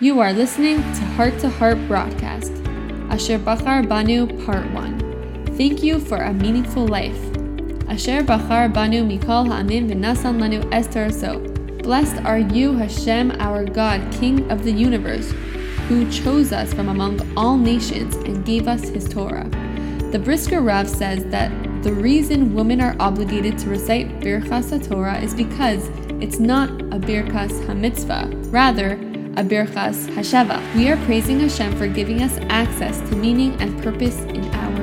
You are listening to Heart to Heart broadcast, Asher Bachar Banu Part 1. Thank you for a meaningful life. Asher Bachar Banu Mikol Ha'amim V'nasan Lanu es Toraso. Blessed are you, Hashem, our God, King of the universe, who chose us from among all nations and gave us his Torah. The Brisker Rav says that the reason women are obligated to recite Birchas Torah is because it's not a Birchas HaMitzvah, rather, a Birchas HaShevach. We are praising Hashem for giving us access to meaning and purpose in our